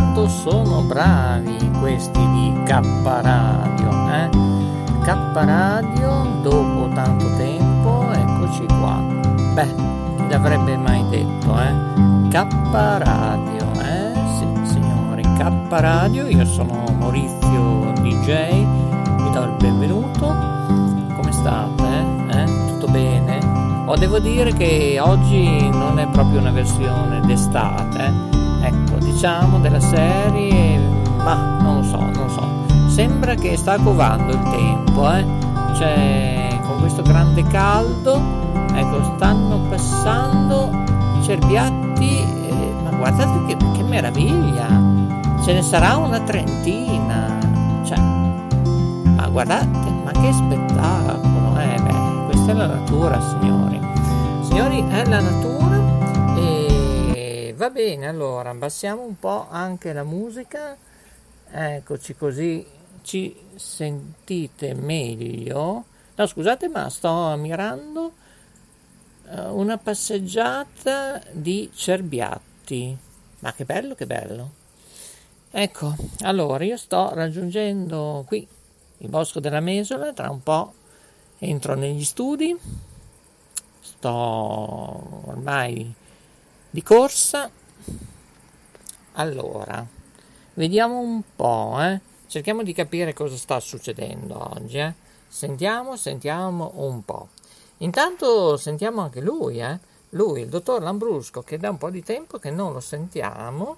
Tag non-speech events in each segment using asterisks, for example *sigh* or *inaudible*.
quanto sono bravi questi di K Radio, eh? K Radio, dopo tanto tempo, eccoci qua. Beh, chi l'avrebbe mai detto, eh? K Radio, eh? Sì, signori, K Radio, io sono Maurizio DJ, vi do il benvenuto. Come state? Eh? Tutto bene? O devo dire che oggi non è proprio una versione d'estate, eh? Ecco, diciamo della serie, ma non lo so, non so. Sembra che sta covando il tempo, eh? Cioè, con questo grande caldo, ecco, stanno passando i cerbiatti, eh, ma guardate che, che meraviglia! Ce ne sarà una trentina, cioè, ma guardate, ma che spettacolo, eh? Beh, questa è la natura, signori. Signori, è la natura va bene, allora abbassiamo un po' anche la musica. Eccoci così ci sentite meglio. No, scusate, ma sto ammirando eh, una passeggiata di cerbiatti. Ma che bello, che bello. Ecco, allora io sto raggiungendo qui il bosco della Mesola, tra un po' entro negli studi, sto ormai di corsa. Allora, vediamo un po', eh. Cerchiamo di capire cosa sta succedendo oggi, eh. Sentiamo, sentiamo un po'. Intanto sentiamo anche lui, eh. Lui, il dottor Lambrusco, che da un po' di tempo che non lo sentiamo.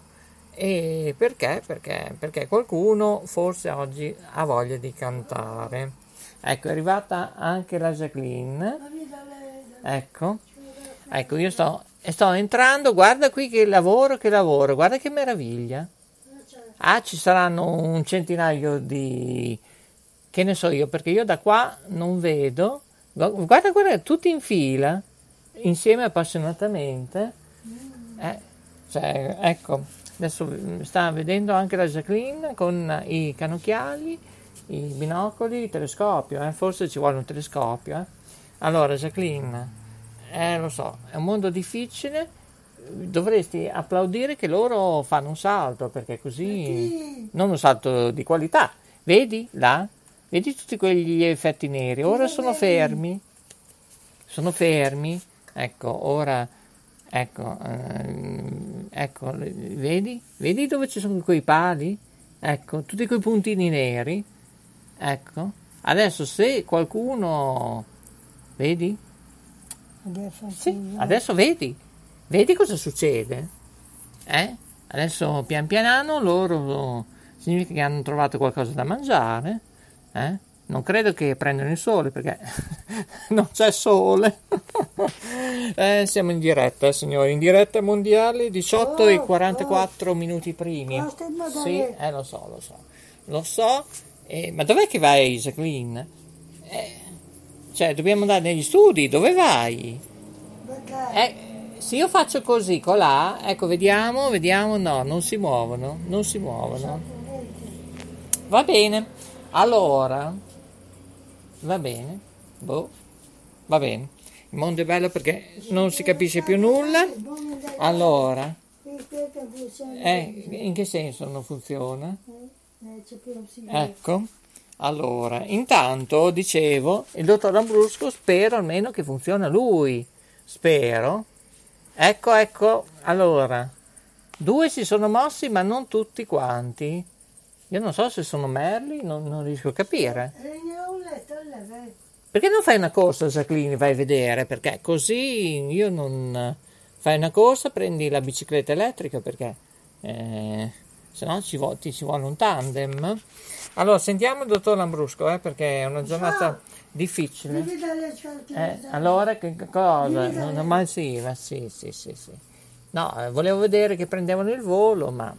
E perché? Perché? Perché qualcuno forse oggi ha voglia di cantare. Ecco, è arrivata anche la Jacqueline. Ecco, ecco, io sto, sto entrando, guarda qui che lavoro, che lavoro, guarda che meraviglia. Ah, ci saranno un centinaio di... che ne so io, perché io da qua non vedo. Guarda, guarda, tutti in fila, insieme appassionatamente. Eh, cioè, ecco, adesso sta vedendo anche la Jacqueline con i canocchiali, i binocoli, il telescopio, eh? forse ci vuole un telescopio. Eh? Allora, Jacqueline, eh, lo so, è un mondo difficile. Dovresti applaudire che loro fanno un salto perché così non un salto di qualità. Vedi là? Vedi tutti quegli effetti neri? Ora sono fermi. Sono fermi. Ecco, ora ecco, ehm, ecco, vedi? Vedi dove ci sono quei pali? Ecco, tutti quei puntini neri. Ecco. Adesso se qualcuno vedi? Sì, adesso vedi, vedi cosa succede? Eh? Adesso pian piano loro significa che hanno trovato qualcosa da mangiare. Eh? Non credo che prendano il sole perché *laughs* non c'è sole. *laughs* eh, siamo in diretta, signori, in diretta mondiale 18 e 44 minuti primi. Sì, eh, lo so, lo so, lo so. Eh, ma dov'è che vai, Jacqueline? Eh, cioè, dobbiamo andare negli studi, dove vai? Eh, se io faccio così, colà, ecco, vediamo, vediamo, no, non si muovono, non si muovono. Va bene, allora, va bene, boh, va bene. Il mondo è bello perché non si capisce più nulla. Allora, eh, in che senso non funziona? Ecco. Allora, intanto dicevo, il dottor Ambrusco spero almeno che funziona lui. Spero. Ecco, ecco. Allora, due si sono mossi, ma non tutti quanti. Io non so se sono merli, non, non riesco a capire. Perché non fai una corsa, Jacqueline, vai a vedere? Perché così io non... Fai una corsa, prendi la bicicletta elettrica perché eh, se no ci, vo- ci vuole un tandem. Allora, sentiamo il dottor Lambrusco, eh, perché è una giornata difficile. Eh, allora, che che cosa? Non, non- ma sì, ma sì, sì, sì, sì. No, eh, volevo vedere che prendevano il volo, ma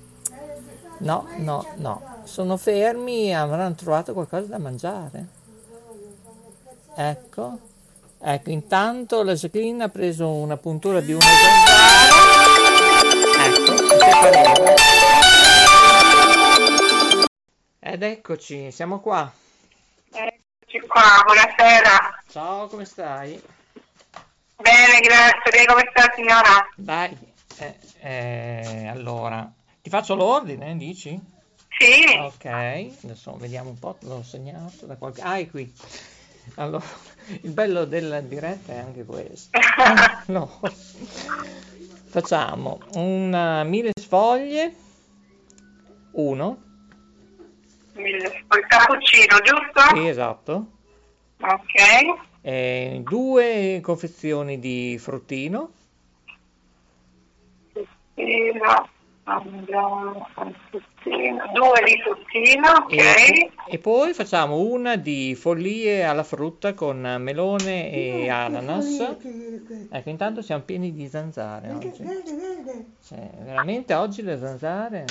no, no, no. Sono fermi e avranno trovato qualcosa da mangiare. Ecco, ecco, intanto la Jacqueline ha preso una puntura di una zanzara. Eccoci, siamo qua. Eccoci qua, buonasera. Ciao, come stai? Bene, grazie. Lei come sta signora? Dai, eh, eh, allora, ti faccio l'ordine, dici? Sì, Ok, adesso vediamo un po', l'ho segnato da qualche... Ah, è qui. Allora, il bello della diretta è anche questo. *laughs* No. Facciamo una mille sfoglie, uno, il cappuccino, giusto? sì, esatto, Ok. e due confezioni di fruttino, Fruttino, andiamo fruttino. Due di fruttino, ok. e, e poi facciamo una di follie alla frutta con melone e ananas. Ecco, intanto siamo pieni di zanzare oggi. Cioè, veramente oggi le zanzare.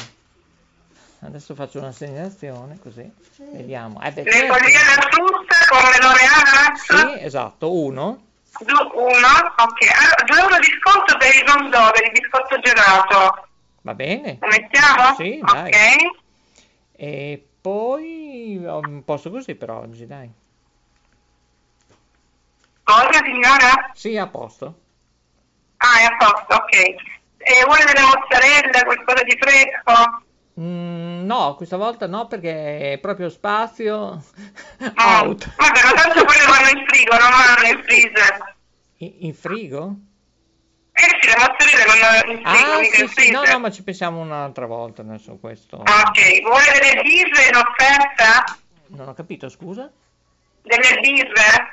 Adesso faccio una segnalazione così. Vediamo. Eh beh, Le certo. foglie alla frutta con melone e ananas? Sì, esatto, uno. Du- uno, ok. Allora, due euro di sconto per il rondò, per il biscotto gelato. Va bene. Lo mettiamo? Sì, dai. Ok. E poi un posto così per oggi, dai. Cosa signora? Sì, a posto. Ah, è a posto, ok. E vuole delle mozzarella, qualcosa di fresco? Mm, no, questa volta no perché è proprio spazio Ah, out. Ma tanto quelle vanno in frigo, non vanno nel freezer. In, in frigo? Eh sì, le mozzarella vanno in frigo, Ah, sì, in sì, no, no, ma ci pensiamo un'altra volta adesso questo. Ok, vuole delle birre in offerta? Non ho capito, scusa? Delle birre?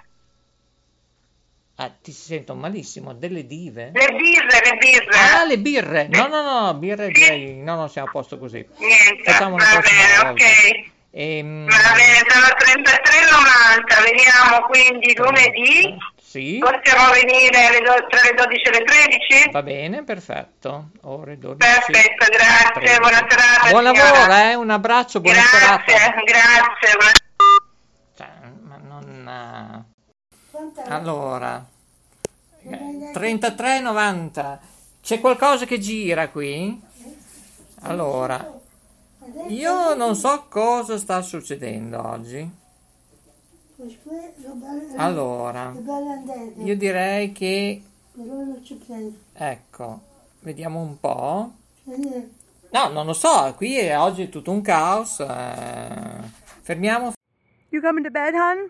Ah, ti sento malissimo, delle dive? Le birre, le birre. Ah, le birre! No, no, no, birre direi, no, no, siamo a posto così. Niente, Facciamo una va bene, ok. Ehm, Va bene, sono 33,90. Veniamo quindi lunedì. Sì, Possiamo venire alle do- tra le 12 e le 13? va bene, perfetto. Ore 12. Perfetto, grazie, 13. buona serata. Buon lavoro, eh, un abbraccio, buona serata. Grazie, grazie. buona- Cioè, ma non... eh. Allora, eh, 33,90. C'è qualcosa che gira qui? Allora, io non so cosa sta succedendo oggi. Allora, io direi che... Ecco, vediamo un po'. No, non lo so, qui è, oggi è tutto un caos. eh. Fermiamo. You coming to bed, hon?